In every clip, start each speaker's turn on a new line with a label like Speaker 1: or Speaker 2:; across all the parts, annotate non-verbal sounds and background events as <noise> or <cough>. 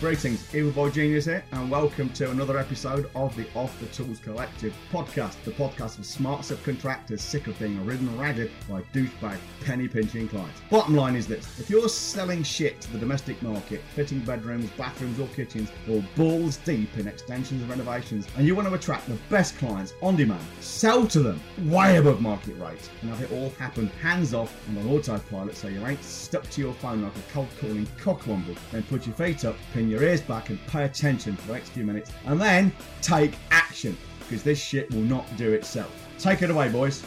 Speaker 1: Greetings, Evil Boy Genius here, and welcome to another episode of the Off the Tools Collective podcast, the podcast for smart subcontractors sick of being ridden ragged by douchebag penny pinching clients. Bottom line is this if you're selling shit to the domestic market, fitting bedrooms, bathrooms, or kitchens, or balls deep in extensions and renovations, and you want to attract the best clients on demand, sell to them way above market rate, and have it all happen hands off on autopilot so you ain't stuck to your phone like a cold calling cockwomble, then put your feet up, pin your ears back, and pay attention for the next few minutes, and then take action because this shit will not do itself. Take it away, boys.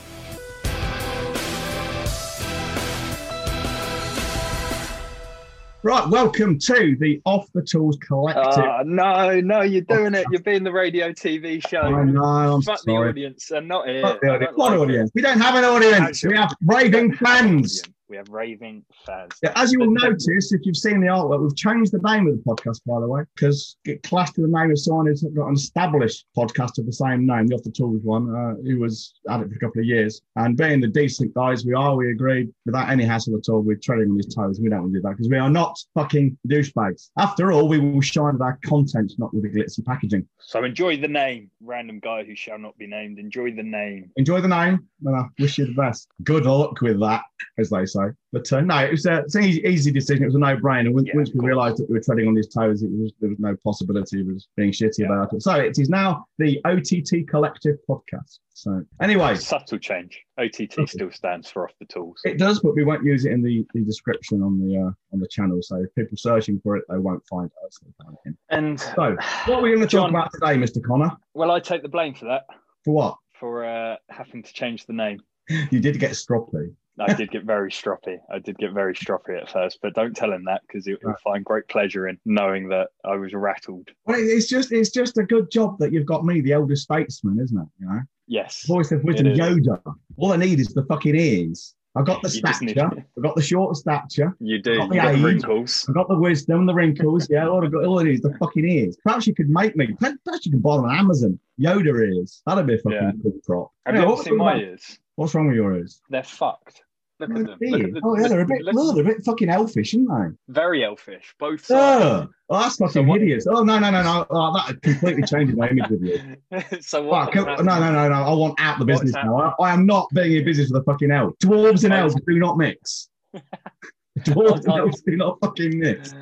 Speaker 1: Right, welcome to the Off the Tools Collective.
Speaker 2: Oh, no, no, you're doing it. You're being the radio TV show.
Speaker 1: I know, I'm
Speaker 2: Fuck
Speaker 1: sorry.
Speaker 2: the audience. I'm not here.
Speaker 1: Fuck the audience. What
Speaker 2: like
Speaker 1: audience?
Speaker 2: it.
Speaker 1: We don't have an audience.
Speaker 2: Actual-
Speaker 1: We have raving fans.
Speaker 2: We have raving fans.
Speaker 1: Yeah, as you will notice, if you've seen the artwork, we've changed the name of the podcast, by the way, because it clashed with the name of someone who's got an established podcast of the same name, the Off the Tools one, uh, who was at it for a couple of years. And being the decent guys we are, we agreed without any hassle at all, we're treading on his toes. We don't want to do that because we are not fucking douchebags. After all, we will shine with our content, not with the glitzy packaging.
Speaker 2: So enjoy the name, random guy who shall not be named. Enjoy the name.
Speaker 1: Enjoy the name, and I wish you the best. Good luck with that, as they say. But uh, no, it was, a, it's an easy, easy decision. It was a no-brainer. Once,
Speaker 2: Yeah,
Speaker 1: once we realised that we were treading on his toes, it was there was no possibility of us being shitty
Speaker 2: Yeah.
Speaker 1: about it. So it is now the OTT Collective podcast. So anyway,
Speaker 2: Subtle change. OTT still stands for off the tools.
Speaker 1: it does, but we won't use it in the, the description on the uh, on the channel. So if people searching for it, they won't find us. They'll find it in.
Speaker 2: And
Speaker 1: So what are we going to talk about today, Mr. Connor?
Speaker 2: well, I take the blame for that,
Speaker 1: For what?
Speaker 2: for uh, having to change the name. <laughs>
Speaker 1: You did get stroppy.
Speaker 2: I did get very stroppy. I did get very stroppy at first, but don't tell him that because he'll, he'll find great pleasure in knowing that I was rattled.
Speaker 1: Well, it's just it's just a good job that you've got me, the elder statesman, isn't it? You know.
Speaker 2: Yes.
Speaker 1: voice of wisdom, Yoda. All I need is the fucking ears. I've got the <laughs>
Speaker 2: You
Speaker 1: stature.
Speaker 2: need-
Speaker 1: I've got the short stature.
Speaker 2: You do.
Speaker 1: Got
Speaker 2: You
Speaker 1: the
Speaker 2: got the wrinkles.
Speaker 1: I've got the wisdom, the wrinkles. Yeah, all, I've got, all I need is the fucking ears. Perhaps you could make me. Perhaps you can buy them on Amazon. Yoda ears. That'd be a fucking
Speaker 2: Yeah.
Speaker 1: cool prop.
Speaker 2: Have you ever seen my
Speaker 1: about-
Speaker 2: ears?
Speaker 1: What's wrong with your ears?
Speaker 2: They're fucked. Look at them.
Speaker 1: They're
Speaker 2: Look at the,
Speaker 1: oh yeah, they're a bit.
Speaker 2: look-
Speaker 1: they're a bit fucking elfish, aren't they?
Speaker 2: very elfish. Both sides.
Speaker 1: Oh, oh that's fucking
Speaker 2: So
Speaker 1: hideous. Oh no, no, no, no. Oh, that completely changes my image with you. <laughs>
Speaker 2: so what?
Speaker 1: come- no, no, no, no. I want out the business now. I, I am not being in business with a fucking elf. Dwarves and elves do not mix. <laughs> <laughs> Dwarves and elves do not fucking mix.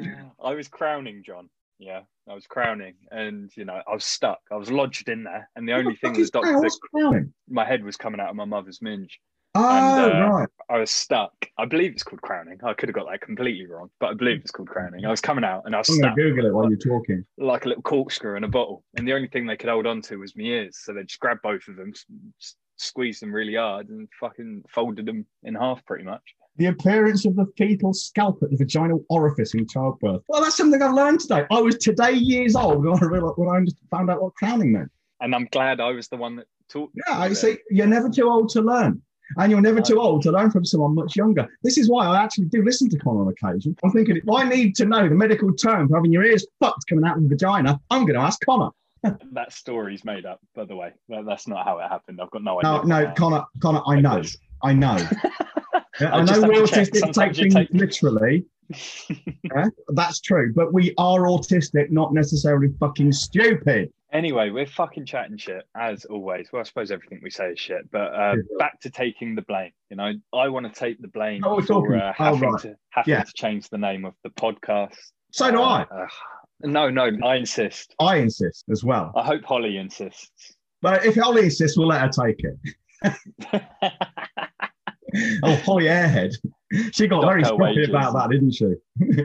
Speaker 2: I was crowning John. Yeah, I was crowning, and you know, I was stuck. I was lodged in there, and the only thing
Speaker 1: What
Speaker 2: was
Speaker 1: the fuck is
Speaker 2: doctor.
Speaker 1: Crowning?
Speaker 2: My head was coming out of my mother's minge.
Speaker 1: Oh,
Speaker 2: And, uh,
Speaker 1: right.
Speaker 2: I was stuck. I believe it's called crowning. I could have got that completely wrong, but I believe it's called crowning. I was coming out, and I was
Speaker 1: I'm
Speaker 2: stuck
Speaker 1: Google it while you're talking.
Speaker 2: like a little corkscrew in a bottle, and the only thing they could hold on to was my ears. So they just grabbed both of them, squeezed them really hard, and fucking folded them in half, pretty much.
Speaker 1: The appearance of the fetal scalp at the vaginal orifice in childbirth. Well, that's something I've learned today. I was today years old when I, realized, when I found out what crowning meant.
Speaker 2: And I'm glad I was the one that taught.
Speaker 1: Yeah, I
Speaker 2: you
Speaker 1: see. You're never too old to learn. And you're never too old to learn from someone much younger. This is why I actually do listen to Connor on occasion. I'm thinking, if I need to know the medical term for having your ears fucked coming out of the vagina, I'm going to ask Connor. <laughs>
Speaker 2: That story's made up, by the way. That's not how it happened. I've got no idea.
Speaker 1: No, no. Connor, Connor, I know. I know. <laughs> Yeah, I
Speaker 2: I
Speaker 1: know
Speaker 2: check.
Speaker 1: autistic, take things
Speaker 2: take-
Speaker 1: literally. <laughs> Yeah, that's true. But we are autistic, not necessarily fucking stupid.
Speaker 2: Anyway, we're fucking chatting shit as always. Well, I suppose everything we say is shit. But uh,
Speaker 1: Yeah.
Speaker 2: back to taking the blame. You know, I want to take the blame
Speaker 1: Oh, we're
Speaker 2: for uh,
Speaker 1: oh,
Speaker 2: having
Speaker 1: right.
Speaker 2: to having
Speaker 1: Yeah.
Speaker 2: to change the name of the podcast.
Speaker 1: So do I.
Speaker 2: Uh, no, no, I insist.
Speaker 1: I insist as well.
Speaker 2: I hope Holly insists.
Speaker 1: But if Holly insists, we'll let her take it. <laughs> <laughs> Oh, Holly Airhead. She got very
Speaker 2: her wages.
Speaker 1: about that, didn't she?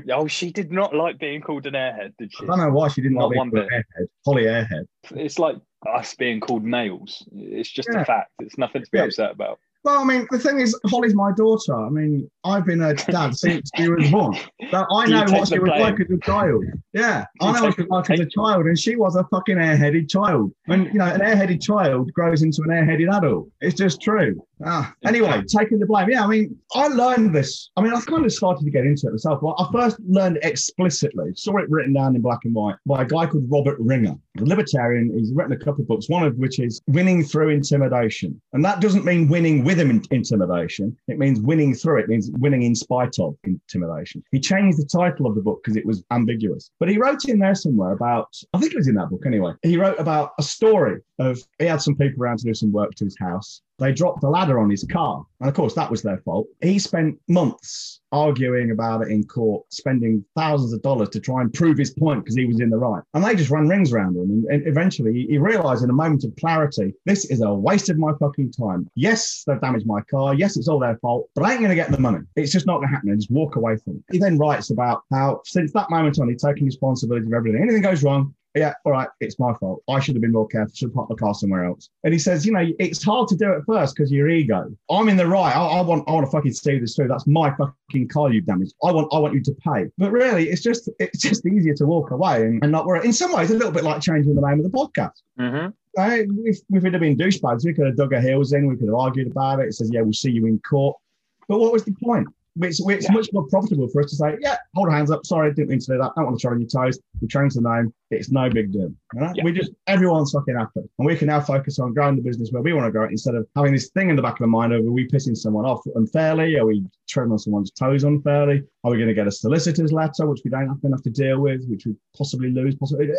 Speaker 1: <laughs>
Speaker 2: oh, she did not like being called an airhead, did she?
Speaker 1: I don't know why she didn't
Speaker 2: Not
Speaker 1: like
Speaker 2: one
Speaker 1: being called Airhead. Holly Airhead.
Speaker 2: It's like us being called males. It's just
Speaker 1: Yeah.
Speaker 2: a fact. It's nothing to be
Speaker 1: Yeah.
Speaker 2: upset about.
Speaker 1: Well, I mean, the thing is, Holly's my daughter. I mean, I've been her dad <laughs> since she was born. So I know what she was
Speaker 2: blame?
Speaker 1: like as a child. Yeah, I know what she was like as a child, and she was a fucking airheaded child. And you know, an airheaded child grows into an airheaded adult. It's just true. Ah, anyway, taking the blame. Yeah, I mean, I learned this. I mean, I kind of started to get into it myself. Well, I first learned it explicitly, saw it written down in black and white by a guy called Robert Ringer, a libertarian. He's written a couple of books, one of which is Winning Through Intimidation. And that doesn't mean winning with him intimidation. It means winning through it. it means winning in spite of intimidation. He changed the title of the book because it was ambiguous. But he wrote in there somewhere about, I think it was in that book anyway. He wrote about a story of he had some people around to do some work to his house they dropped the ladder on his car. And of course, that was their fault. He spent months arguing about it in court, spending thousands of dollars to try and prove his point because he was in the right. And they just ran rings around him. And, eventually, he realized in a moment of clarity, this is a waste of my fucking time. Yes, they've damaged my car. Yes, it's all their fault, but I ain't going to get the money. It's just not going to happen. And just walk away from it. He then writes about how, since that moment on, he's taking responsibility for everything. Anything goes wrong, yeah, all right, it's my fault. I should have been more careful. Should have parked the car somewhere else. And he says, you know, it's hard to do it first because your ego. I'm in the right. I, I, want, I want to fucking see this through. That's my fucking car you've damaged. I want, I want you to pay. But really, it's just, it's just easier to walk away and, and not worry. In some ways, a little bit like changing the name of the podcast.
Speaker 2: Mm-hmm.
Speaker 1: Uh, if, if it had been douchebags, we could have dug our heels in. We could have argued about it. It says, yeah, we'll see you in court. But what was the point? It's, it's yeah. much more profitable for us to say, yeah, hold our hands up. Sorry, I didn't mean to do that. I Don't want to tread on your toes. We changed the name. It's no big deal. Right? Yeah. We just, everyone's fucking happy. And we can now focus on growing the business where we want to grow it instead of having this thing in the back of the mind of are we pissing someone off unfairly? Are we treading on someone's toes unfairly? Are we going to get a solicitor's letter, which we don't have have to deal with, which we possibly lose? Possibly,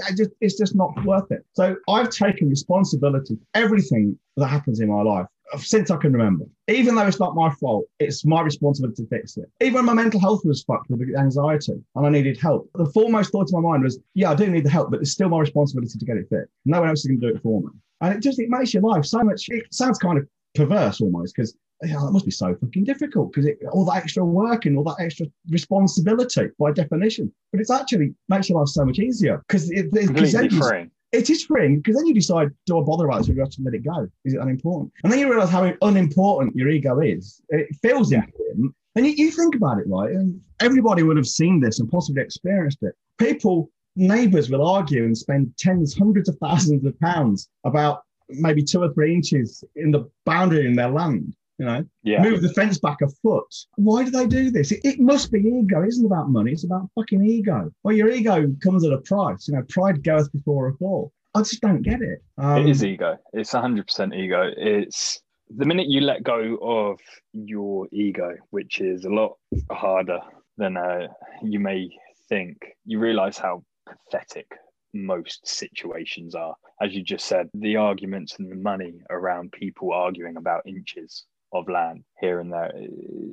Speaker 1: it's just not worth it. So I've taken responsibility for everything that happens in my life since I can remember. Even though it's not my fault, it's my responsibility to fix it. Even when my mental health was fucked with anxiety and I needed help, the foremost thought in my mind was, yeah, I do need the help, but it's still my responsibility to get it fixed. No one else is going to do it for me. And it just, it makes your life so much, it sounds kind of perverse almost because yeah, that must be so fucking difficult because all that extra work and all that extra responsibility by definition. But it's actually makes your life so much easier because it,
Speaker 2: completely free
Speaker 1: it is freeing because then you decide, do I bother about this or do I have to let it go? Is it unimportant? And then you realize how unimportant your ego is. It feels yeah. important. And you, you think about it, right? And everybody would have seen this and possibly experienced it. People, neighbors will argue and spend tens, hundreds of thousands of pounds about maybe two or three inches in the boundary in their land you know,
Speaker 2: yeah.
Speaker 1: move the fence back a foot. Why do they do this? It, it, must be ego. It isn't about money. It's about fucking ego. Well, your ego comes at a price. You know, pride goeth before a fall. I just don't get it.
Speaker 2: Um, it is ego. It's 100% ego. It's the minute you let go of your ego, which is a lot harder than uh, you may think, you realize how pathetic most situations are. As you just said, the arguments and the money around people arguing about inches of land here and there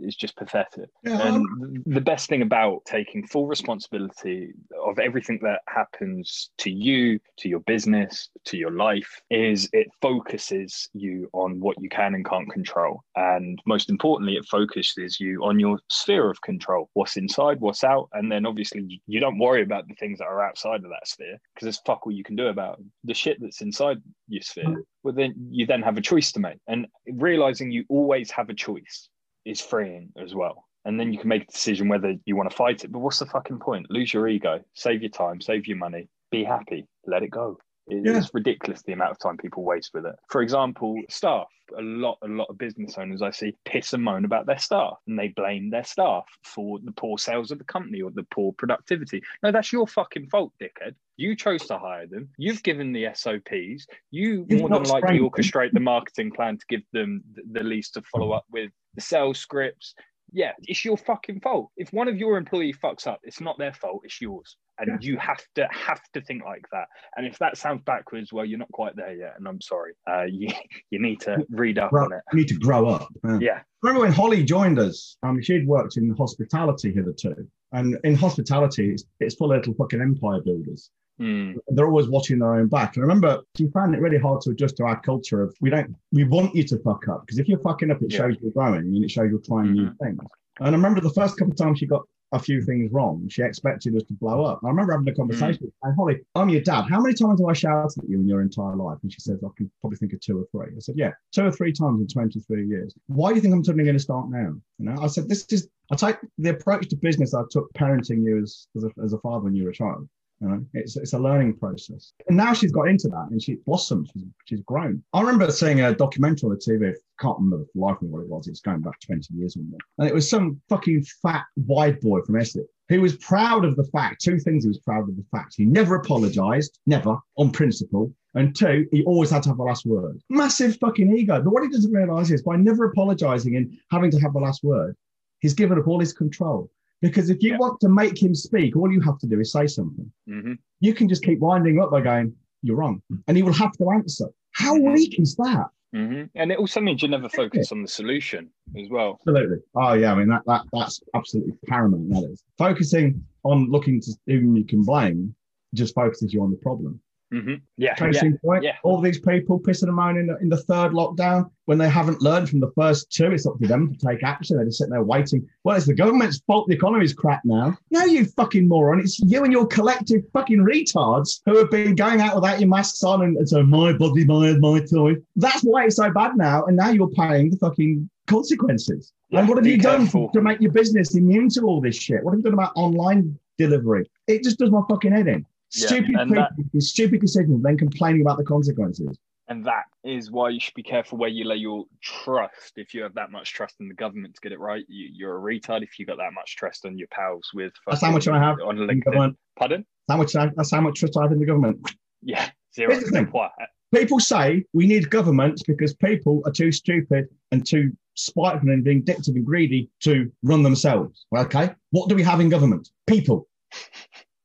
Speaker 2: is just pathetic. Yeah. And the best thing about taking full responsibility of everything that happens to you, to your business, to your life, is it focuses you on what you can and can't control. And most importantly, it focuses you on your sphere of control what's inside, what's out. And then obviously, you don't worry about the things that are outside of that sphere because there's fuck all you can do about the shit that's inside your sphere. Mm. Well, then you then have a choice to make. And realizing you always have a choice choice is freeing as well. And then you can make a decision whether you want to fight it. But what's the fucking point? Lose your ego, save your time, save your money, be happy, let it go. It's yeah. ridiculous the amount of time people waste with it. For example, staff. A lot, a lot of business owners I see piss and moan about their staff, and they blame their staff for the poor sales of the company or the poor productivity. No, that's your fucking fault, dickhead. You chose to hire them. You've given the SOPs. You more than likely orchestrate the marketing plan to give them the lease to follow up with the sales scripts. Yeah, it's your fucking fault. If one of your employee fucks up, it's not their fault. It's yours and yeah. you have to have to think like that and if that sounds backwards well you're not quite there yet and i'm sorry uh, you <laughs> you need to read up
Speaker 1: grow,
Speaker 2: on it
Speaker 1: you need to grow up
Speaker 2: yeah. yeah
Speaker 1: remember when holly joined us um, she'd worked in hospitality hitherto and in hospitality it's, it's full of little fucking empire builders
Speaker 2: Mm.
Speaker 1: They're always watching their own back. And I remember she found it really hard to adjust to our culture of we don't we want you to fuck up because if you're fucking up, it yeah. shows you're growing and it shows you're trying mm-hmm. new things. And I remember the first couple of times she got a few things wrong. She expected us to blow up. I remember having a conversation mm. with her, Holly, I'm your dad. How many times have I shouted at you in your entire life? And she says, I can probably think of two or three. I said, Yeah, two or three times in 23 years. Why do you think I'm suddenly going to start now? You know, I said, This is, I take the approach to business I took parenting you as, as, a, as a father when you were a child. You know, it's it's a learning process. And now she's got into that and she blossomed. She's she's grown. I remember seeing a documentary on the TV. I can't remember the life of what it was. It's going back 20 years or more. And it was some fucking fat white boy from Essex who was proud of the fact, two things he was proud of the fact. He never apologized, never on principle. And two, he always had to have the last word. Massive fucking ego. But what he doesn't realize is by never apologizing and having to have the last word, he's given up all his control. Because if you
Speaker 2: Yeah.
Speaker 1: want to make him speak, all you have to do is say something.
Speaker 2: hmm
Speaker 1: You can just keep winding up by going, You're wrong. And he will have to answer. How
Speaker 2: Mhm.
Speaker 1: weak is that?
Speaker 2: hmm And it also means you never focus on the solution as well.
Speaker 1: Absolutely. Oh yeah, I mean that that that's absolutely paramount. That is focusing on looking to whom you can blame just focuses you on the problem.
Speaker 2: Hmm Yeah.
Speaker 1: Case
Speaker 2: yeah.
Speaker 1: in point,
Speaker 2: yeah.
Speaker 1: all these people pissing and moaning in the, in the third lockdown when they haven't learned from the first two. It's up to them to take action. They're just sitting there waiting. Well, it's the government's fault. The economy's crap now. No, you fucking moron. It's you and your collective fucking retards who have been going out without your masks on and, and so my body, my my toy. That's why it's so bad now. And now you're paying the fucking consequences.
Speaker 2: Yeah,
Speaker 1: and what have you done
Speaker 2: careful.
Speaker 1: to make your business immune to all this shit? What have you done about online delivery? It just does my fucking head in.
Speaker 2: Yeah,
Speaker 1: Stupid
Speaker 2: and
Speaker 1: people
Speaker 2: that-
Speaker 1: stupid decisions, then complaining about the consequences.
Speaker 2: And that is why you should be careful where you lay your trust. If you have that much trust in the government to get it right, you, you're a retard. If you got that much trust on your pals with
Speaker 1: That's how much I have
Speaker 2: on
Speaker 1: in
Speaker 2: LinkedIn.
Speaker 1: government.
Speaker 2: Pardon?
Speaker 1: How much? That's how much trust I have in the government.
Speaker 2: Yeah, zero.
Speaker 1: Here's the thing.
Speaker 2: What?
Speaker 1: People say we need governments because people are too stupid and too spiteful and vindictive and greedy to run themselves. Okay, what do we have in government? People.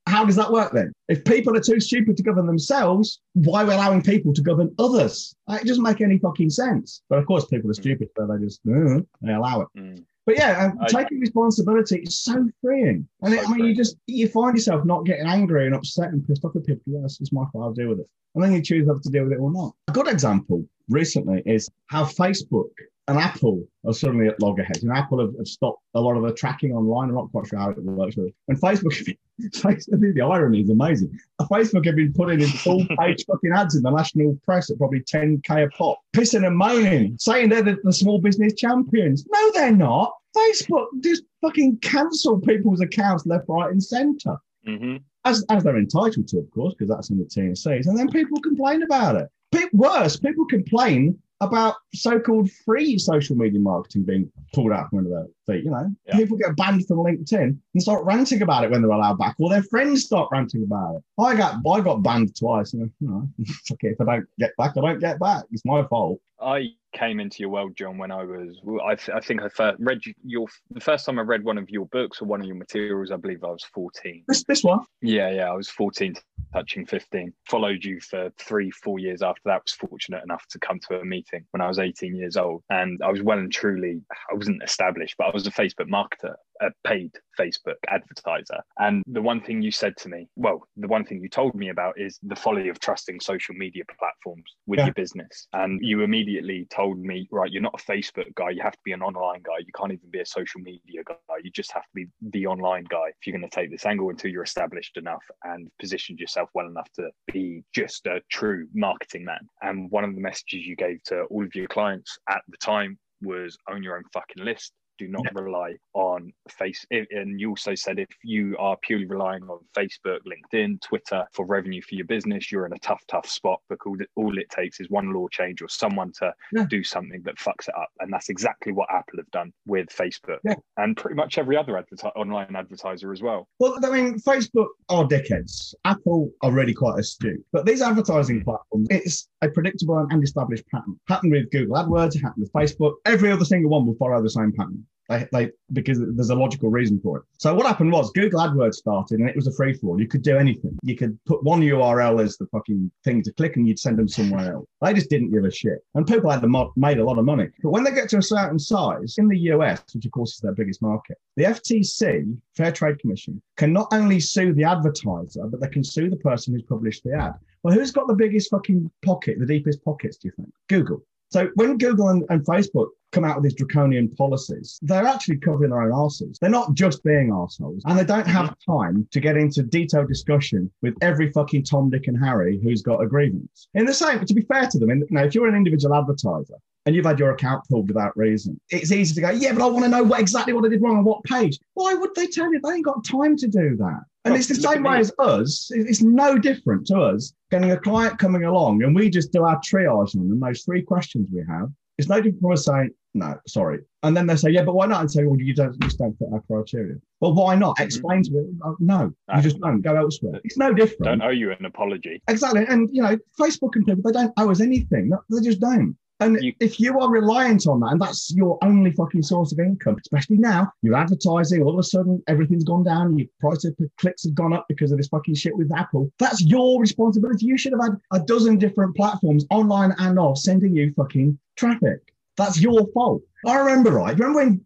Speaker 1: How does that work then? If people are too stupid to govern themselves, why are we allowing people to govern others? It doesn't make any fucking sense. But of course, people are stupid, so they just uh, they allow it.
Speaker 2: Mm.
Speaker 1: But yeah, um,
Speaker 2: I-
Speaker 1: taking responsibility is so freeing. And it, I mean, you just you find yourself not getting angry and upset and pissed off at people. Yes, it's my fault. I'll deal with it. And then you choose whether to deal with it or not. A good example recently is how Facebook and Apple are suddenly at loggerheads. And Apple have, have stopped a lot of the tracking online. I'm not quite sure how it works. Really. And Facebook, <laughs> Facebook, the irony is amazing. Facebook have been putting in full <laughs> page fucking ads in the national press at probably 10k a pop, pissing and moaning, saying they're the, the small business champions. No, they're not. Facebook just fucking cancel people's accounts left, right, and centre.
Speaker 2: hmm
Speaker 1: As, as they're entitled to, of course, because that's in the TNCs. And then people complain about it. Worse, people complain about so-called free social media marketing being pulled out from under their feet. You know,
Speaker 2: Yeah.
Speaker 1: people get banned from LinkedIn and start ranting about it when they're allowed back, or their friends start ranting about it. I got I got banned twice. And, you know, <laughs> okay if I don't get back, I don't get back. It's my fault.
Speaker 2: I came into your world, John, when I was, I, th- I think I first read you- your the first time I read one of your books or one of your materials. I believe I was fourteen.
Speaker 1: This this one,
Speaker 2: Yeah, yeah, I was 14, touching 15. Followed you for three, four years after that. Was fortunate enough to come to a meeting when I was 18 years old. And I was well and truly, I wasn't established, but I was a Facebook marketer, a paid Facebook advertiser. And the one thing you said to me, well, the one thing you told me about is the folly of trusting social media platforms with
Speaker 1: Yeah.
Speaker 2: your business. And you immediately told me, right, you're not a Facebook guy. You have to be an online guy. You can't even be a social media guy. You just have to be the online guy if you're going to take this angle until you're established enough and positioned yourself well enough to be just a true marketing man. And one of the messages you gave to all of your clients at the time was own your own fucking list. Do not rely on face. And you also said if you are purely relying on Facebook, LinkedIn, Twitter for revenue for your business, you're in a tough, tough spot because all it takes is one law change or someone to
Speaker 1: Yeah.
Speaker 2: do something that fucks it up. And that's exactly what Apple have done with Facebook
Speaker 1: Yeah.
Speaker 2: and pretty much every other adverti- online advertiser as well.
Speaker 1: Well, I mean, Facebook are dickheads. Apple are really quite astute. But these advertising platforms, it's a predictable and established pattern. Happened with Google AdWords, it happened with Facebook. Every other single one will follow the same pattern. They, because there's a logical reason for it. So what happened was Google AdWords started and it was a free for all. You could do anything. You could put one URL as the fucking thing to click and you'd send them somewhere else. They just didn't give a shit. And people had made a lot of money. But when they get to a certain size in the US, which of course is their biggest market, the FTC, Fair Trade Commission, can not only sue the advertiser, but they can sue the person who's published the ad. Well, who's got the biggest fucking pocket, the deepest pockets, do you think? Google. So when Google and, and Facebook come out with these draconian policies, they're actually covering their own arses. They're not just being arseholes. And they don't have time to get into detailed discussion with every fucking Tom, Dick, and Harry who's got a grievance. In the same, to be fair to them, in, you know, if you're an individual advertiser and you've had your account pulled without reason, it's easy to go, yeah, but I want to know what exactly what I did wrong on what page. Why would they tell you? They ain't got time to do that. And it's the same way as us. It's no different to us getting a client coming along and we just do our triage on them, those three questions we have. It's no different from us saying, no, sorry. And then they say, yeah, but why not? And say, well, you don't, you just don't fit our criteria. Well, why not?
Speaker 2: Mhm.
Speaker 1: Explain to me. Uh, No,
Speaker 2: Ah.
Speaker 1: you just don't. Go elsewhere. It's no different.
Speaker 2: Don't owe you an apology.
Speaker 1: Exactly. And, you know, Facebook and people, they don't owe us anything. They just don't. And
Speaker 2: You-
Speaker 1: if you are reliant on that and that's your only fucking source of income, especially now, you're advertising, all of a sudden everything's gone down, your price of clicks have gone up because of this fucking shit with Apple. That's your responsibility. You should have had a dozen different platforms, online and off, sending you fucking traffic. That's your fault. I remember, right? Remember when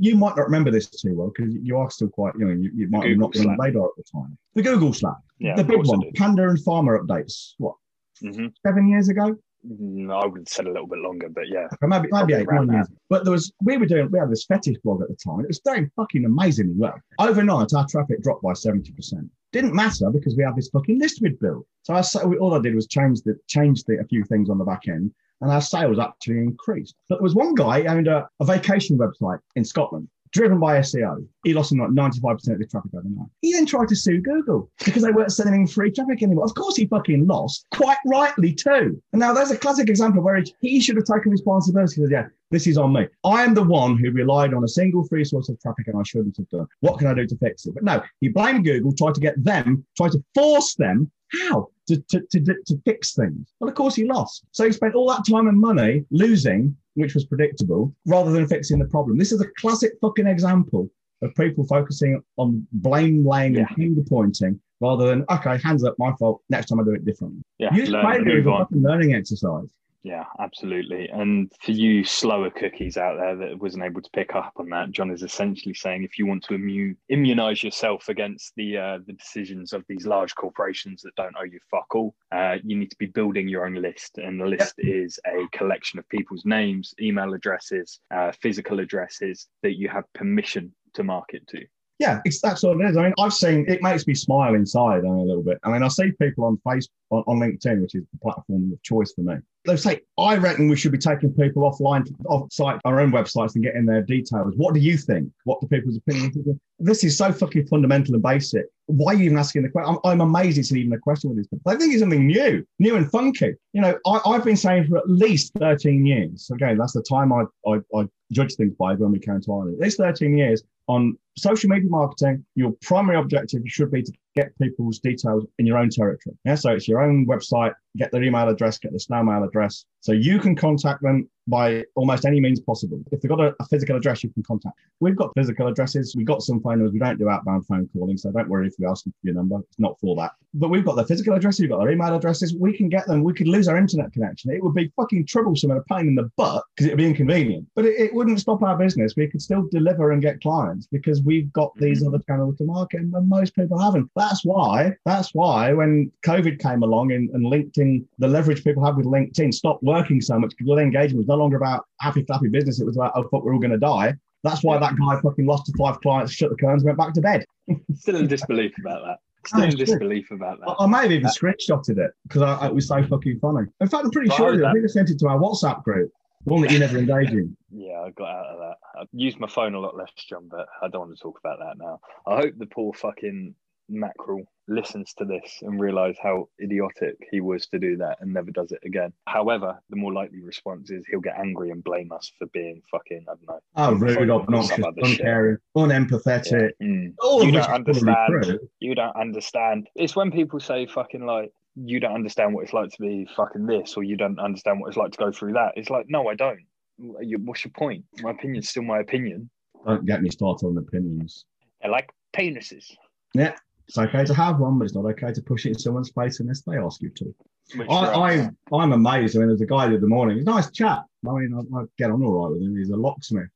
Speaker 1: you might not remember this too well because you are still quite, you know, you, you might not been on radar at the time. The Google Slap,
Speaker 2: Yeah,
Speaker 1: the big one. Panda and Farmer updates. What
Speaker 2: hmm
Speaker 1: seven years ago?
Speaker 2: No, I would have said a little bit longer, but yeah.
Speaker 1: Or maybe maybe eight, nine years. But there was we were doing we had this fetish blog at the time. It was doing fucking amazingly well. Overnight, our traffic dropped by seventy percent. Didn't matter because we had this fucking list we'd built. So I all I did was change the change the, a few things on the back end, and our sales actually increased. But there was one guy owned a, a vacation website in Scotland. Driven by SEO, he lost like 95% of his traffic overnight. He then tried to sue Google because they weren't sending him free traffic anymore. Of course, he fucking lost, quite rightly too. And now there's a classic example where he, should have taken responsibility. Yeah, this is on me. I am the one who relied on a single free source of traffic and I shouldn't have done. What can I do to fix it? But no, he blamed Google, tried to get them, tried to force them. How? To, to, to, to fix things. Well, of course, he lost. So he spent all that time and money losing, which was predictable, rather than fixing the problem. This is a classic fucking example of people focusing on blame laying and finger pointing rather than, okay, hands up, my fault. Next time I do it differently.
Speaker 2: Yeah,
Speaker 1: Use
Speaker 2: learn,
Speaker 1: failure as
Speaker 2: move
Speaker 1: a fucking learning exercise.
Speaker 2: Yeah, absolutely. And for you slower cookies out there that wasn't able to pick up on that, John is essentially saying if you want to immune, immunize yourself against the uh, the decisions of these large corporations that don't owe you fuck all, uh, you need to be building your own list. And the list is a collection of people's names, email addresses, uh, physical addresses that you have permission to market to.
Speaker 1: Yeah, it's that's all it is. I mean, I've seen it makes me smile inside a little bit. I mean, I see people on Facebook, on, on LinkedIn, which is the platform of choice for me. They say, I reckon we should be taking people offline, off site, our own websites and getting their details. What do you think? What do people's opinions? This is so fucking fundamental and basic. Why are you even asking the question? I'm, I'm amazed it's even a question with this. But I think it's something new, new and funky. You know, I, I've been saying for at least 13 years. Again, that's the time I, I, I judge things by when we came to Ireland. At least 13 years on social media marketing, your primary objective should be to get people's details in your own territory. Yeah, so it's your own website, get their email address, get their snail mail address, so you can contact them by almost any means possible. If they've got a, a physical address, you can contact. We've got physical addresses. We've got some phone numbers. We don't do outbound phone calling, so don't worry if we ask them for your number. It's not for that. But we've got their physical addresses. We've got their email addresses. We can get them. We could lose our internet connection. It would be fucking troublesome and a pain in the butt because it would be inconvenient. But it, it wouldn't stop our business. We could still deliver and get clients because we've got these mm-hmm. other channels to market, and most people haven't. That's why. That's why when COVID came along and, and LinkedIn, the leverage people have with LinkedIn stopped working so much because the engagement was no longer about happy flappy business. It was about oh fuck, we're all going to die. That's why that guy fucking lost to five clients, shut the curtains, went back to bed. <laughs>
Speaker 2: Still in disbelief about that. Still in disbelief about that.
Speaker 1: I may have even screenshotted it because I, it was so fucking funny. In fact, I'm pretty sure I. I think I sent it to our WhatsApp group, one that you never engage in. <laughs>
Speaker 2: Yeah, I got out of that. I use my phone a lot less, John, but I don't want to talk about that now. I hope the poor fucking mackerel listens to this and realize how idiotic he was to do that and never does it again. However, the more likely response is he'll get angry and blame us for being fucking, I don't know.
Speaker 1: Oh, rude, obnoxious, uncaring, unempathetic.
Speaker 2: Yeah. Mm.
Speaker 1: All
Speaker 2: You don't understand. You don't understand. It's when people say fucking like, you don't understand what it's like to be fucking this, or you don't understand what it's like to go through that. It's like, no, I don't. What's your point? My opinion's still my opinion.
Speaker 1: Don't get me started on opinions.
Speaker 2: I like penises.
Speaker 1: Yeah, it's okay to have one, but it's not okay to push it in someone's face unless they ask you to.
Speaker 2: Which
Speaker 1: I, I, I'm amazed. I mean, there's a guy the other morning. He's a nice chap. I mean, I, I get on all right with him. He's a locksmith,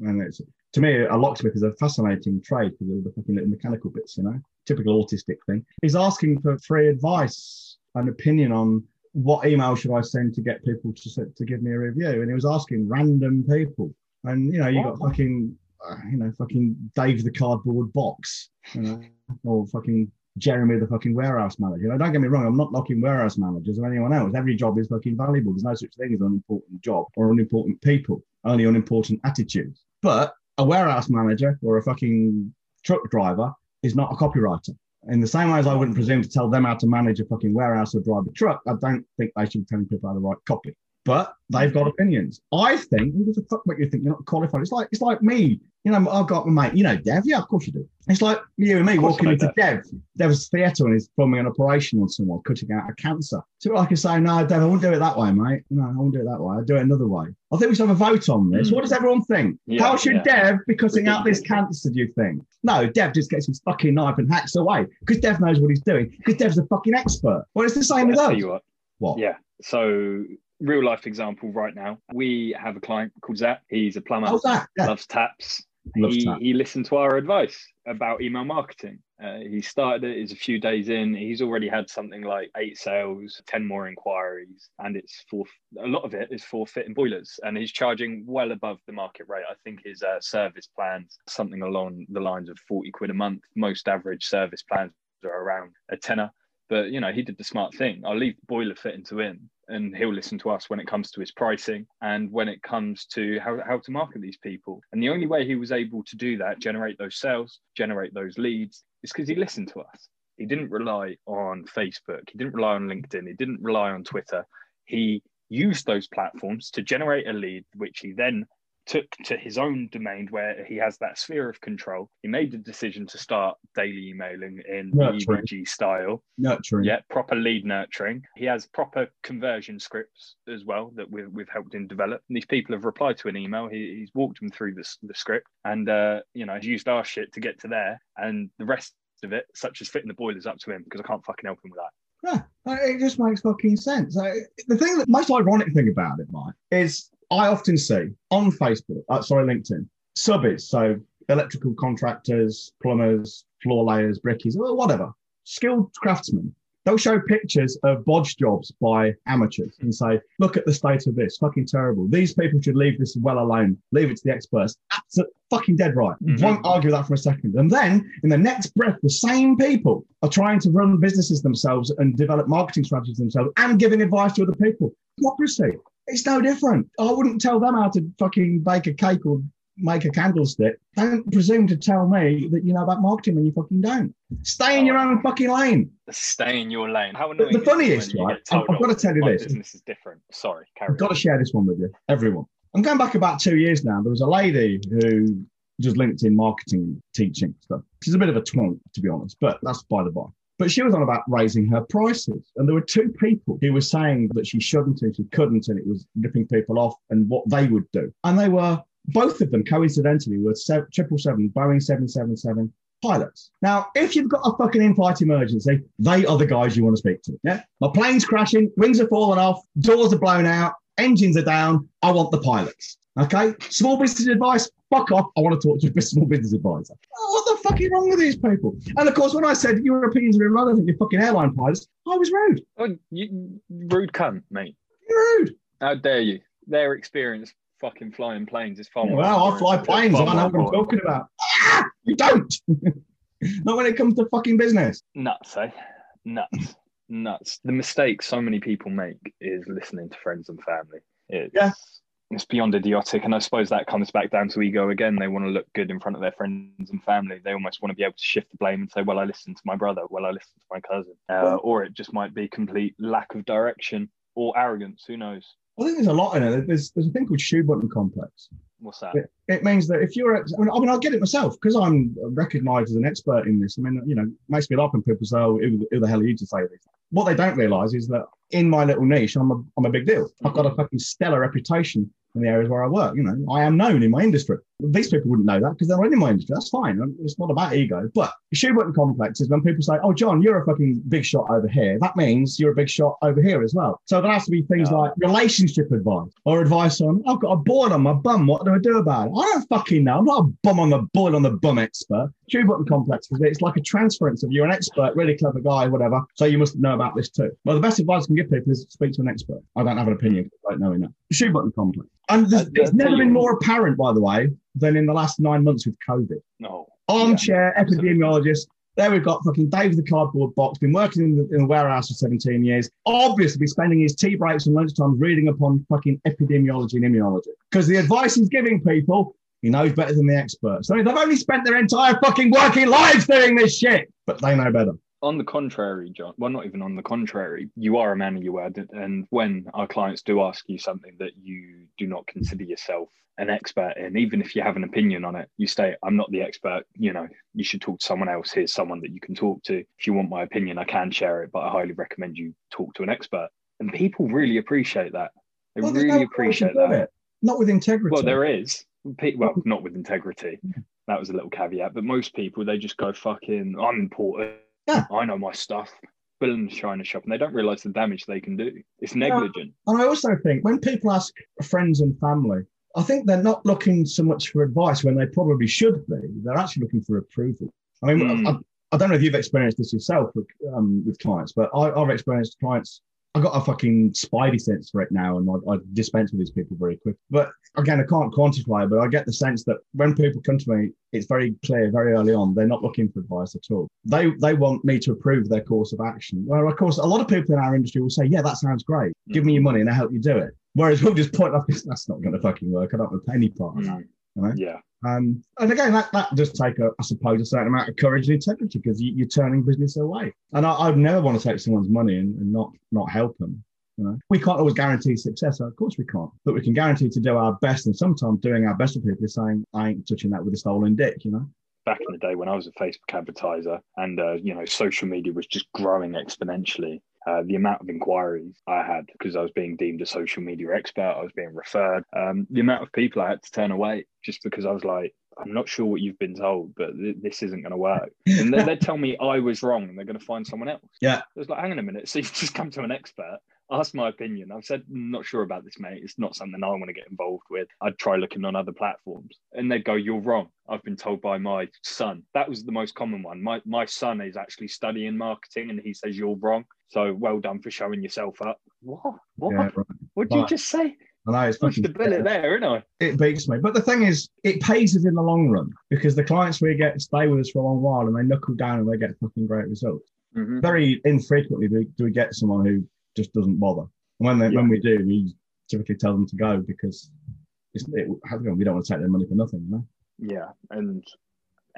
Speaker 1: and it's to me a locksmith is a fascinating trade because of the fucking little mechanical bits, you know, typical autistic thing. He's asking for free advice and opinion on what email should I send to get people to to give me a review, and he was asking random people, and you know, you got fucking, uh, you know, fucking Dave the cardboard box, you know, or fucking Jeremy, the fucking warehouse manager. Now, don't get me wrong, I'm not knocking warehouse managers or anyone else. Every job is fucking valuable. There's no such thing as an unimportant job or unimportant people, only unimportant attitudes. But a warehouse manager or a fucking truck driver is not a copywriter. In the same way as I wouldn't presume to tell them how to manage a fucking warehouse or drive a truck, I don't think they should be telling people how to write copy. But they've got opinions. I think who the fuck make you think you're not qualified? It's like it's like me. You know, I've got my mate. You know, Dev. Yeah, of course you do. It's like you and me walking into Dev. Dev's theatre and he's performing an operation on someone, cutting out a cancer. So I can say, no, Dev, I won't do it that way, mate. No, I won't do it that way. I'll do it another way. I think we should have a vote on this.
Speaker 2: Mm.
Speaker 1: What does everyone think?
Speaker 2: Yeah,
Speaker 1: How should
Speaker 2: yeah.
Speaker 1: Dev be cutting out this cancer, do you think? No, Dev just gets his fucking knife and hacks away because Dev knows what he's doing because Dev's a fucking expert. Well, it's the same with
Speaker 2: I'll
Speaker 1: us.
Speaker 2: you what.
Speaker 1: What?
Speaker 2: Yeah. So real life example right now. We have a client called Zach. He's a plumber.
Speaker 1: How's that? Yeah.
Speaker 2: Loves taps.
Speaker 1: Loves
Speaker 2: he,
Speaker 1: taps.
Speaker 2: he listened to our advice about email marketing. Uh, he started it. He's a few days in. He's already had something like eight sales, ten more inquiries, and it's for a lot of it is for fitting boilers. And he's charging well above the market rate. I think his uh, service plans something along the lines of forty quid a month. Most average service plans are around a tenner. But you know, he did the smart thing. I'll leave the boiler fitting to him, and he'll listen to us when it comes to his pricing and when it comes to how, how to market these people. And the only way he was able to do that, generate those sales, generate those leads, is because he listened to us. He didn't rely on Facebook. He didn't rely on LinkedIn. He didn't rely on Twitter. He used those platforms to generate a lead, which he then took to his own domain where he has that sphere of control. He made the decision to start daily emailing in
Speaker 1: Nurturing.
Speaker 2: EVG style.
Speaker 1: Nurturing.
Speaker 2: Yeah, proper lead nurturing. He has proper conversion scripts as well that we've, we've helped him develop. And these people have replied to an email. He, he's walked them through the, the script and, uh, you know, he's used our shit to get to there. And the rest of it, such as fitting the boilers, up to him because I can't fucking help him with that.
Speaker 1: Yeah, it just makes fucking sense. The thing that most ironic thing about it, Mike, is I often see on Facebook, uh, sorry, LinkedIn, subbies, so electrical contractors, plumbers, floor layers, brickies, whatever, skilled craftsmen. They'll show pictures of bodge jobs by amateurs and say, look at the state of this, fucking terrible. These people should leave this well alone, leave it to the experts. Absolutely fucking dead right.
Speaker 2: Mhm.
Speaker 1: Won't argue that for a second. And then in the next breath, the same people are trying to run businesses themselves and develop marketing strategies themselves and giving advice to other people. Democracy. It's no different. I wouldn't tell them how to fucking bake a cake or make a candlestick. Don't presume to tell me that you know about marketing when you fucking don't. Stay in your own fucking lane.
Speaker 2: Stay in your lane. How
Speaker 1: The-
Speaker 2: annoying
Speaker 1: the
Speaker 2: is
Speaker 1: funniest, right, I've- I've gotta tell you this.
Speaker 2: business is different. Sorry, carry
Speaker 1: I've got to share this one with you, everyone. I'm going back about two years now. There was a lady who does LinkedIn marketing teaching stuff. She's a bit of a twonk, to be honest, but that's by the by. But she was on about raising her prices. And there were two people who were saying that she shouldn't and she couldn't, and it was ripping people off and what they would do. And they were, both of them coincidentally, were triple seven, Boeing 777 pilots. Now, if you've got a fucking in-flight emergency, they are the guys you want to speak to. Yeah. My plane's crashing, wings are falling off, doors are blown out, engines are down. I want the pilots. Okay. Small business advice, fuck off. I want to talk to a small business advisor. What the fuck is wrong with these people? And of course, when I said your opinions are irrelevant, you're fucking airline pilots, I was rude.
Speaker 2: Oh, you, rude cunt, mate.
Speaker 1: You're rude.
Speaker 2: How dare you? Their experience fucking flying planes is far more.
Speaker 1: Well, I fly planes. I know what I'm talking about. Ah, you don't. <laughs> Not when it comes to fucking business.
Speaker 2: Nuts, eh? Nuts. Nuts. The mistake so many people make is listening to friends and family. It's,
Speaker 1: Yeah.
Speaker 2: It's beyond idiotic. And I suppose that comes back down to ego again. They want to look good in front of their friends and family. They almost want to be able to shift the blame and say, well, I listened to my brother. Well, I listened to my cousin. Uh, or it just might be complete lack of direction or arrogance. Who knows?
Speaker 1: I think there's a lot in it. There's, there's a thing called shoe button complex.
Speaker 2: What's that?
Speaker 1: It, it means that if you're, I mean, I mean, I get it myself because I'm recognised as an expert in this. I mean, you know, it makes me laugh when people say, "Oh, who, who the hell are you to say this?" What they don't realise is that in my little niche, I'm a, I'm a big deal. I've got a fucking stellar reputation in the areas where I work. You know, I am known in my industry. These people wouldn't know that because they're not in my industry. That's fine. It's not about ego. But the shoe button complex is when people say, "Oh, John, you're a fucking big shot over here." That means you're a big shot over here as well. So there has to be things
Speaker 2: Yeah.
Speaker 1: like relationship advice or advice on, "I've got a boil on my bum. What do I do about it?" I don't fucking know. I'm not a bum on the boil on the bum expert. Shoe button complex is it's like a transference of you're an expert, really clever guy, whatever. So you must know about this too. Well, the best advice I can give people is speak to an expert. I don't have an opinion, I don't know enough. Shoe button complex. And it's never been more apparent, by the way, than in the last nine months with COVID.
Speaker 2: No.
Speaker 1: Armchair
Speaker 2: absolutely.
Speaker 1: epidemiologist. There we've got fucking Dave the cardboard box, been working in the, in the warehouse for 17 years, obviously spending his tea breaks and lunchtimes reading upon fucking epidemiology and immunology. Because the advice he's giving people, he knows better than the experts. I mean, they've only spent their entire fucking working lives doing this shit. but they know better.
Speaker 2: On the contrary, John, well, not even on the contrary, you are a man of your word. And when our clients do ask you something that you do not consider yourself an expert in, even if you have an opinion on it, you say, I'm not the expert. You know, you should talk to someone else. Here's someone that you can talk to. If you want my opinion, I can share it, but I highly recommend you talk to an expert. And people really appreciate that. They
Speaker 1: Well,
Speaker 2: really
Speaker 1: no
Speaker 2: appreciate
Speaker 1: way to do
Speaker 2: that.
Speaker 1: it. Not with integrity.
Speaker 2: Well, there is. Well, not with integrity. That was a little caveat. But most people, they just go, fucking, I'm important.
Speaker 1: Yeah.
Speaker 2: I know my stuff. Build in the China shop. And they don't realize the damage they can do. It's negligent.
Speaker 1: And I also think when people ask friends and family, I think they're not looking so much for advice when they probably should be. They're actually looking for approval. I mean,
Speaker 2: Mm.
Speaker 1: I, I don't know if you've experienced this yourself with, um, with clients, but I, I've experienced clients. I got a fucking spidey sense for it now, and I, I dispense with these people very quick. But again, I can't quantify, but I get the sense that when people come to me, it's very clear very early on they're not looking for advice at all. They they want me to approve their course of action. Well, of course, a lot of people in our industry will say, "Yeah, that sounds great. Give me your money and I'll help you do it." Whereas we'll just point off, <laughs> "That's not going to fucking work. I don't want any part of that."
Speaker 2: Mm.
Speaker 1: You know?
Speaker 2: Yeah.
Speaker 1: Um, and again, that, that does take, a, I suppose, a certain amount of courage and integrity because you, you're turning business away. And I, I'd never want to take someone's money and, and not not help them. You know, we can't always guarantee success. Of course, we can't, but we can guarantee to do our best. And sometimes doing our best with people is saying, "I ain't touching that with a stolen dick." You know.
Speaker 2: Back in the day when I was a Facebook advertiser and, uh, you know, social media was just growing exponentially. Uh, the amount of inquiries I had because I was being deemed a social media expert, I was being referred. Um, the amount of people I had to turn away just because I was like, I'm not sure what you've been told, but th- this isn't going to work. <laughs> And they- they'd tell me I was wrong and they're going to find someone else.
Speaker 1: Yeah.
Speaker 2: It was like, hang on a minute. <laughs> So you've just come to an expert, asked my opinion. I've said, not sure about this, mate. It's not something I want to get involved with. I'd try looking on other platforms. And they'd go, you're wrong. I've been told by my son. That was the most common one. My, my son is actually studying marketing and he says, you're wrong. So well done for showing yourself up. What? What?
Speaker 1: Yeah, right.
Speaker 2: What did you just say?
Speaker 1: I know it's
Speaker 2: Pushed
Speaker 1: fucking
Speaker 2: the bullet there, isn't I?
Speaker 1: it beats me. But the thing is, it pays us in the long run because the clients we get stay with us for a long while and they knuckle down and they get fucking great results.
Speaker 2: Mm-hmm.
Speaker 1: Very infrequently do we, do we get someone who just doesn't bother. And when they,
Speaker 2: Yeah.
Speaker 1: when we do, we typically tell them to go because it's, it, we don't want to take their money for nothing, you know?
Speaker 2: Yeah, and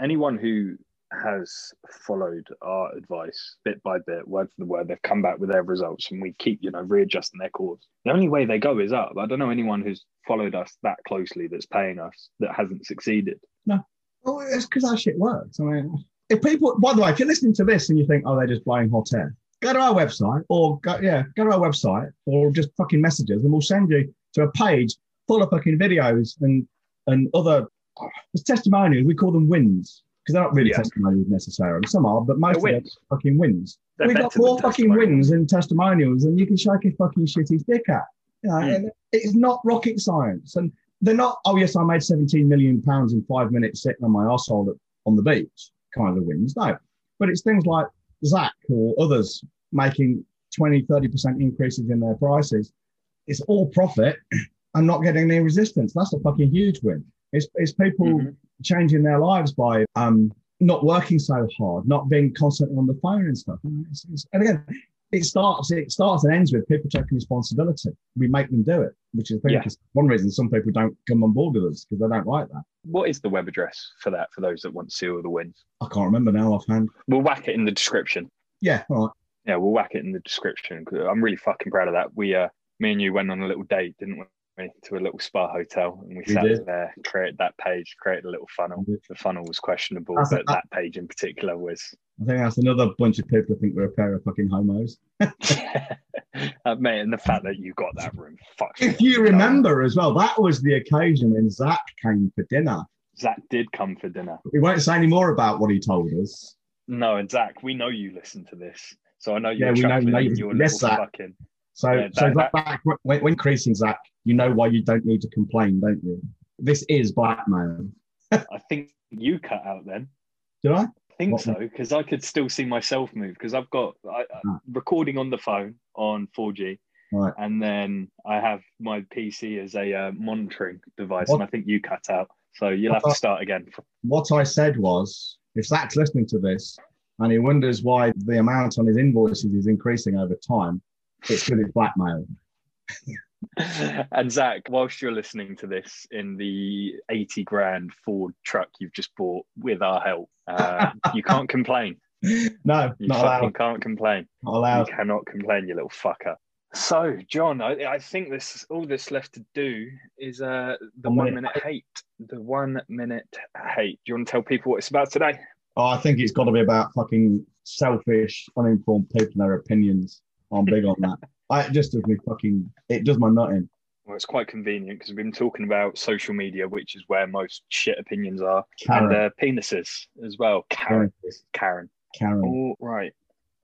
Speaker 2: anyone who has followed our advice bit by bit, word for word, they've come back with their results, and we keep, you know, readjusting their course. The only way they go is up. I don't know anyone who's followed us that closely that's paying us that hasn't succeeded.
Speaker 1: No, well, it's because our shit works. I mean, if people, by the way, if you're listening to this and you think, oh, they're just blowing hot air, go to our website or go, yeah, go to our website or just fucking messages, and we'll send you to a page full of fucking videos and and other oh, testimonials. We call them wins because they're not really
Speaker 2: Yeah.
Speaker 1: testimonials necessarily. Some are, but most
Speaker 2: They're
Speaker 1: of them fucking wins.
Speaker 2: They're
Speaker 1: We've got more fucking wins and testimonials than you can shake a fucking shitty stick at. You know,
Speaker 2: Mm.
Speaker 1: and it's not rocket science. And they're not, oh, yes, I made 17 million pounds in five minutes sitting on my asshole on the beach kind of wins. No. But it's things like Zach or others making 20, 30% increases in their prices. It's all profit and not getting any resistance. That's a fucking huge win. It's, it's people
Speaker 2: Mhm.
Speaker 1: Changing their lives by um, not working so hard, not being constantly on the phone and stuff. And, it's- it's- and again, it starts it starts and ends with people taking responsibility. We make them do it, which is
Speaker 2: Yeah.
Speaker 1: one reason some people don't come on board with us because they don't like that.
Speaker 2: What is the web address for that for those that want to see all the wins?
Speaker 1: I can't remember now offhand.
Speaker 2: We'll whack it in the description.
Speaker 1: Yeah, all right.
Speaker 2: Yeah, we'll whack it in the description. I'm really fucking proud of that. We, uh, me and you went on a little date, didn't we? To a little spa hotel, and we, sat
Speaker 1: did.
Speaker 2: there, created that page, created a little funnel. The funnel was questionable,
Speaker 1: That's a-
Speaker 2: but that page in particular was.
Speaker 1: I think that's another bunch of people who think we're a pair of fucking homos. <laughs>
Speaker 2: uh, mate, and the fact that you got that room, fuck.
Speaker 1: If you remember as well, that was the occasion when Zach came for dinner.
Speaker 2: Zach did come for dinner.
Speaker 1: We won't say any more about what he told us.
Speaker 2: No, and Zach, we know you listen to this, so I know
Speaker 1: Yeah,
Speaker 2: you're
Speaker 1: we know- you-
Speaker 2: your
Speaker 1: yes,
Speaker 2: little
Speaker 1: Zach.
Speaker 2: fucking.
Speaker 1: So,
Speaker 2: Yeah,
Speaker 1: so
Speaker 2: that-
Speaker 1: Zach, when, when increasing Zach, you know why you don't need to complain, don't you? This is blackmail. <laughs>
Speaker 2: I think you cut out then.
Speaker 1: Did I?
Speaker 2: I think
Speaker 1: What-
Speaker 2: so because I could still see myself move because I've got I, I-
Speaker 1: Ah.
Speaker 2: recording on the phone on 4G,
Speaker 1: Right.
Speaker 2: and then I have my PC as a uh, monitoring device,
Speaker 1: What-
Speaker 2: and I think you cut out. So you'll have to start again.
Speaker 1: What I said was, if Zach's listening to this and he wonders why the amount on his invoices is increasing over time, it's because it's blackmail. <laughs>
Speaker 2: and Zach, whilst you're listening to this in the 80 grand Ford truck you've just bought with our help, uh, <laughs> you can't complain.
Speaker 1: no,
Speaker 2: You
Speaker 1: not allowed.
Speaker 2: can't complain.
Speaker 1: Not
Speaker 2: You
Speaker 1: allowed.
Speaker 2: cannot complain, you little fucker. So, John, I, I think this all this left to do is uh, the
Speaker 1: One
Speaker 2: one
Speaker 1: minute
Speaker 2: minute hate. The one minute hate. Do you want to tell people what it's about today?
Speaker 1: Oh, I think it's got to be about fucking selfish, uninformed people and their opinions. I'm big on that. I, it just does me fucking. It does my nut in.
Speaker 2: Well, it's quite convenient because we've been talking about social media, which is where most shit opinions are,
Speaker 1: Karen.
Speaker 2: and uh, penises as well. Karen, Karen.
Speaker 1: Karen.
Speaker 2: All right.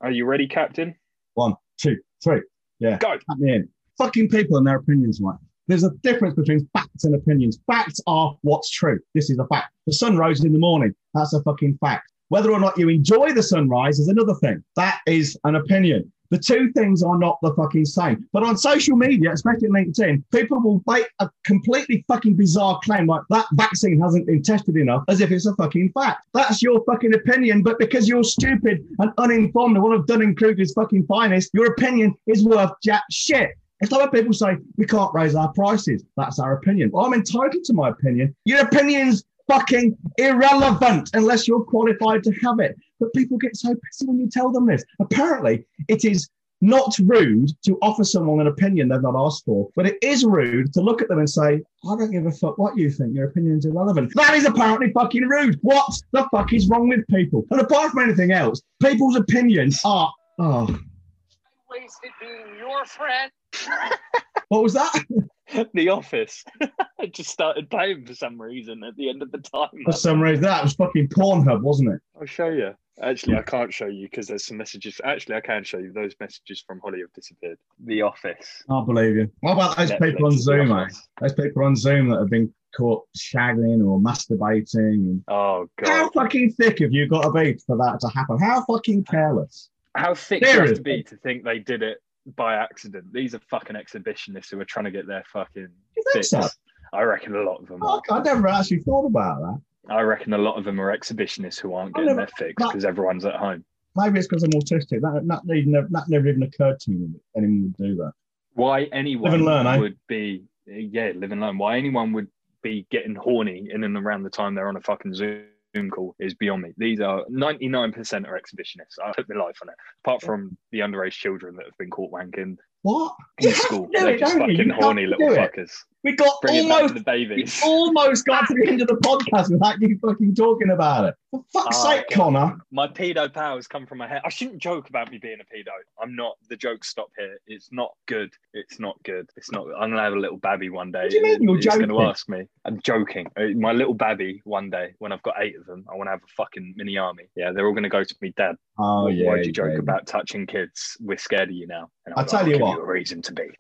Speaker 2: Are you ready, Captain?
Speaker 1: One, two, three. Yeah.
Speaker 2: Go.
Speaker 1: Cut me in. Fucking people and their opinions, right? There's a difference between facts and opinions. Facts are what's true. This is a fact. The sun rose in the morning. That's a fucking fact. Whether or not you enjoy the sunrise is another thing. That is an opinion. The two things are not the fucking same. But on social media, especially LinkedIn, people will make a completely fucking bizarre claim like that vaccine hasn't been tested enough as if it's a fucking fact. That's your fucking opinion. But because you're stupid and uninformed and one of Dunning Kruger's fucking finest, your opinion is worth jack shit. It's like when people say we can't raise our prices. That's our opinion. Well, I'm entitled to my opinion. Your opinion's fucking irrelevant unless you're qualified to have it. But people get so pissy when you tell them this. Apparently, it is not rude to offer someone an opinion they've not asked for, but it is rude to look at them and say, I don't give a fuck what you think. Your opinion's irrelevant. That is apparently fucking rude. What the fuck is wrong with people? And apart from anything else, people's opinions are. Oh, I
Speaker 3: wasted being your friend. <laughs>
Speaker 1: what was that? <laughs> <laughs>
Speaker 2: the Office. <laughs> I just started playing for some reason at the end of the time.
Speaker 1: For some reason, that was fucking Pornhub, wasn't it?
Speaker 2: I'll show you. Actually, I can't show you because there's some messages. Actually, I can show you. Those messages from Holly have disappeared. The Office.
Speaker 1: I believe you. What about those
Speaker 2: Netflix,
Speaker 1: people on Zoom, mate?
Speaker 2: Eh?
Speaker 1: Those people on Zoom that have been caught shagging or masturbating.
Speaker 2: Oh
Speaker 1: how fucking thick have you got to be for that to happen? How fucking careless?
Speaker 2: How thick do you have to be to think they did it by accident? These are fucking exhibitionists who are trying to get their fucking fix.
Speaker 1: so?
Speaker 2: I reckon a lot of them.
Speaker 1: Oh. I never actually thought about that.
Speaker 2: I reckon a lot of them are exhibitionists who aren't getting
Speaker 1: never-
Speaker 2: their fix because everyone's at home.
Speaker 1: Maybe it's because I'm autistic. That, that, never, that never even occurred to me that anyone would do that.
Speaker 2: Why anyone
Speaker 1: learn, eh?
Speaker 2: would be yeah, live and learn. Why anyone would be getting horny in and around the time they're on a fucking Zoom call is beyond me. These are 99% are exhibitionists. I put my life on it. Apart from the underage children that have been caught wanking
Speaker 1: What?
Speaker 2: in <laughs>
Speaker 1: You
Speaker 2: school. They're
Speaker 1: it,
Speaker 2: just fucking
Speaker 1: You
Speaker 2: horny little fuckers.
Speaker 1: We got
Speaker 2: Bring
Speaker 1: almost,
Speaker 2: the babies.
Speaker 1: we almost got to the end of the podcast without you fucking talking about it. For fuck's
Speaker 2: Oh,
Speaker 1: sake, Connor.
Speaker 2: My pedo powers come from my head. I shouldn't joke about me being a pedo. I'm not. The jokes stop here. It's not good. It's not good. It's not. I'm gonna have a little babby one day.
Speaker 1: What do you mean you're
Speaker 2: He's gonna ask me. I'm joking. Uh, My little babby one day when I've got eight of them, I want to have a fucking mini army. Yeah, they're all gonna go to me, Dad.
Speaker 1: Oh, yeah.
Speaker 2: Why'd you joke about touching kids? We're scared of you now. And
Speaker 1: I'll
Speaker 2: I'm
Speaker 1: tell
Speaker 2: like,
Speaker 1: you
Speaker 2: give
Speaker 1: what.
Speaker 2: You a reason to be.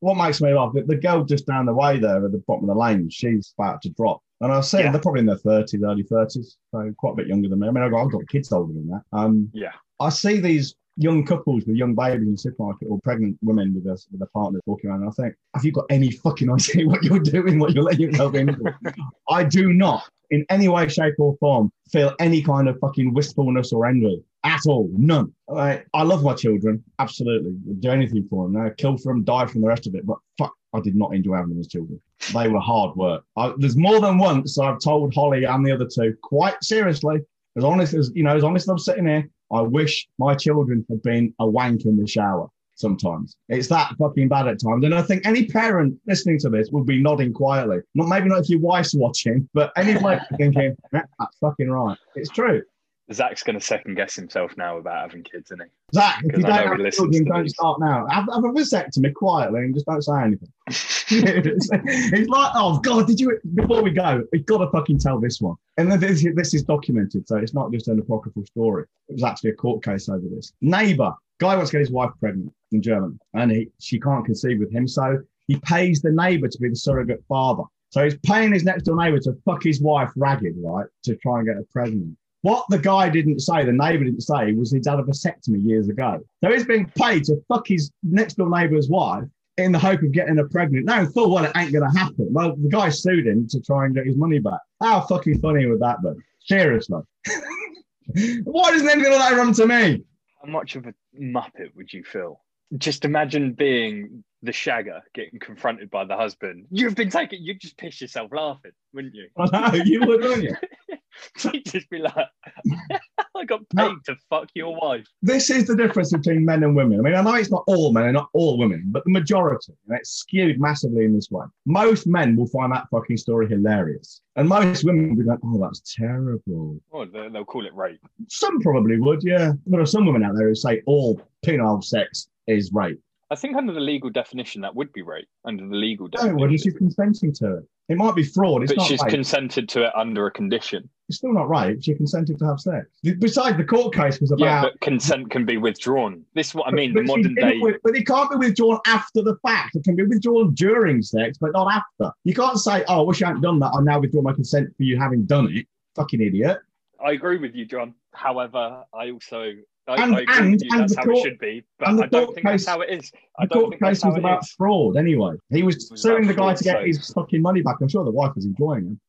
Speaker 1: What makes me laugh, the, the girl just down the way there at the bottom of the lane, she's about to drop. And I saying
Speaker 2: Yeah.
Speaker 1: they're probably in their 30s, early 30s, so quite a bit younger than me. I mean, I've got, I've got kids older than that. Um,
Speaker 2: Yeah.
Speaker 1: I see these young couples with young babies in the supermarket or pregnant women with their, with their partners walking around. And I think, have you got any fucking <laughs> idea what you're doing, what you're letting yourself into? <laughs> I do not, in any way, shape, or form, feel any kind of fucking wistfulness or envy at all. None. I, I love my children, absolutely. Would do anything for them. I kill for them, die from the rest of it. But fuck, I did not enjoy having them as children. They were hard work. I, there's more than once I've told Holly and the other two, quite seriously, as honest as you know, as honest as I'm sitting here, I wish my children had been a wank in the shower. Sometimes it's that fucking bad at times, and I think any parent listening to this will be nodding quietly. Not maybe not if your wife's watching, but anyway, <laughs> thinking "Yeah, that's fucking right. It's true.
Speaker 2: Zach's gonna second guess himself now about having kids, isn't he?
Speaker 1: Zach, if you don't have children, don't start now. Have, have a vasectomy quietly and just don't say anything. it's, <laughs> <laughs> it's like, oh god, did you? Before we go, we've got to fucking tell this one. And this, this is documented, so it's not just an apocryphal story. It was actually a court case over this. Neighbor, guy wants to get his wife pregnant in Germany, and he, she can't conceive with him, so he pays the neighbor to be the surrogate father. So he's paying his next door neighbor to fuck his wife ragged, right, to try and get her pregnant. What the guy didn't say, the neighbour didn't say, was he'd had a vasectomy years ago. So he's being paid to fuck his next door neighbour's wife in the hope of getting her pregnant. Now, full well, it ain't going to happen. Well, the guy sued him to try and get his money back. How fucking funny would that be? Seriously. Why doesn't anything like that run to me?
Speaker 2: How much of a muppet would you feel? Just imagine being the shagger getting confronted by the husband. You've been taken. You'd just piss yourself laughing, wouldn't you?
Speaker 1: I know, you would, wouldn't you? <laughs> <laughs>
Speaker 2: Just be like, <laughs> I got paid to fuck your wife.
Speaker 1: This is the difference between men and women. I mean, I know it's not all men and not all women, but the majority. And it's skewed massively in this way. Most men will find that fucking story hilarious. And most women will be like, oh, that's terrible.
Speaker 2: Oh, they- they'll call it rape.
Speaker 1: Some probably would, yeah. There are some women out there who say all penile sex is rape.
Speaker 2: I think under the legal definition, that would be rape. Under the legal definition, No,
Speaker 1: well, she's consenting to it. It might be fraud. It's
Speaker 2: but she's
Speaker 1: rape.
Speaker 2: consented to it under a condition.
Speaker 1: it's still not rape. She consented to have sex. Besides, the court case was about.
Speaker 2: Yeah, but consent can be withdrawn. This is what I mean.
Speaker 1: But
Speaker 2: the modern day.
Speaker 1: wi- but it can't be withdrawn after the fact. It can be withdrawn during sex, but not after. You can't say, "Oh, I wish I hadn't done that. I now withdraw my consent for you having done it." Fucking idiot.
Speaker 2: I agree with you, John. However, I also I,
Speaker 1: And-
Speaker 2: I
Speaker 1: and- and
Speaker 2: That's
Speaker 1: the
Speaker 2: how
Speaker 1: court-
Speaker 2: it should be. But I don't think that's how it is. I
Speaker 1: The
Speaker 2: don't
Speaker 1: court case was about
Speaker 2: is.
Speaker 1: fraud anyway. He was,
Speaker 2: was
Speaker 1: suing the guy
Speaker 2: fraud,
Speaker 1: to get
Speaker 2: so-
Speaker 1: his fucking money back. I'm sure the wife was enjoying him.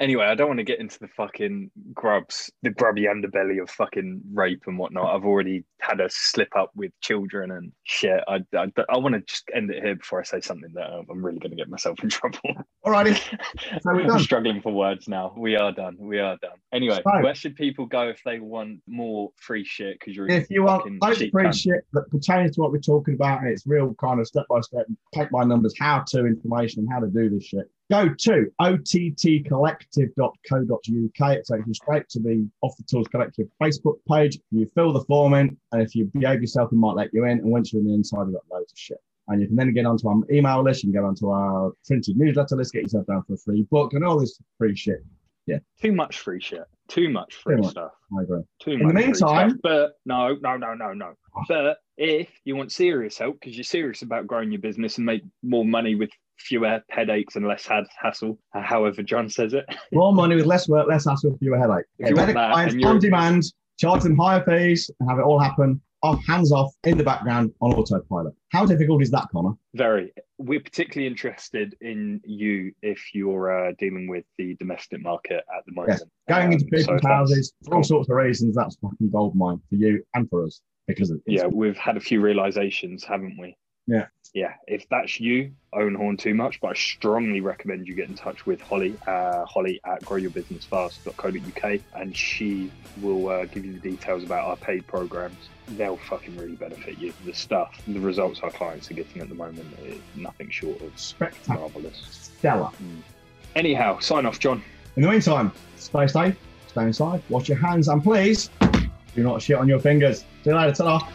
Speaker 2: Anyway, I don't want to get into the fucking grubs, the grubby underbelly of fucking rape and whatnot. I've already had a slip up with children and shit. I, I, I want to just end it here before I say something that I'm really going to get myself in <laughs> trouble.
Speaker 1: Alrighty, so <laughs> we're
Speaker 2: I'm struggling for words now. We are done. We are done. Anyway,
Speaker 1: So-
Speaker 2: where should people go if they want more free shit? Because you're
Speaker 1: If you want loads of free
Speaker 2: cunt.
Speaker 1: shit that pertains to what we're talking about, and it's real kind of step by step, take by numbers, how to information, and how to do this shit, go to ottcollective.co.uk. It takes you straight to the Off the Tools Collective Facebook page. You fill the form in, and if you behave yourself, we might let you in. And once you're in the inside, we've got loads of shit. And you can then get onto our email list, you can get onto our printed newsletter list, get yourself down for a free book, and all this free shit. Yeah.
Speaker 2: Too much free shit. Too much free
Speaker 1: Too much.
Speaker 2: stuff.
Speaker 1: I agree.
Speaker 2: Too
Speaker 1: In the
Speaker 2: much free
Speaker 1: meantime-
Speaker 2: stuff. but no, no, no, no, no. Oh. But if you want serious help, because you're serious about growing your business and make more money with fewer headaches and less had- hassle, uh, however John says it, <laughs>
Speaker 1: More money with less work, less hassle, fewer headache.
Speaker 2: If you want
Speaker 1: clients on demand, charge them higher fees, and have it all happen off, hands off, in the background on autopilot. How difficult is that, Connor?
Speaker 2: very. We're particularly interested in you if you're uh, dealing with the domestic market at the moment. yes.
Speaker 1: Going into
Speaker 2: Um, so
Speaker 1: people's houses for all sorts of reasons, that's fucking gold mine for you and for us because
Speaker 2: yeah, we've had a few realizations, haven't we?
Speaker 1: Yeah.
Speaker 2: Yeah. If that's you, own horn too much, but I strongly recommend you get in touch with Holly, uh, Holly at growyourbusinessfast.co.uk, and she will uh, give you the details about our paid programs. They'll fucking really benefit you. The stuff, the results our clients are getting at the moment is nothing short of
Speaker 1: spectacular,
Speaker 2: marvelous.
Speaker 1: stellar.
Speaker 2: Anyhow, sign off, John.
Speaker 1: In the meantime, stay safe, stay inside, wash your hands, and please do not shit on your fingers. See you later. ta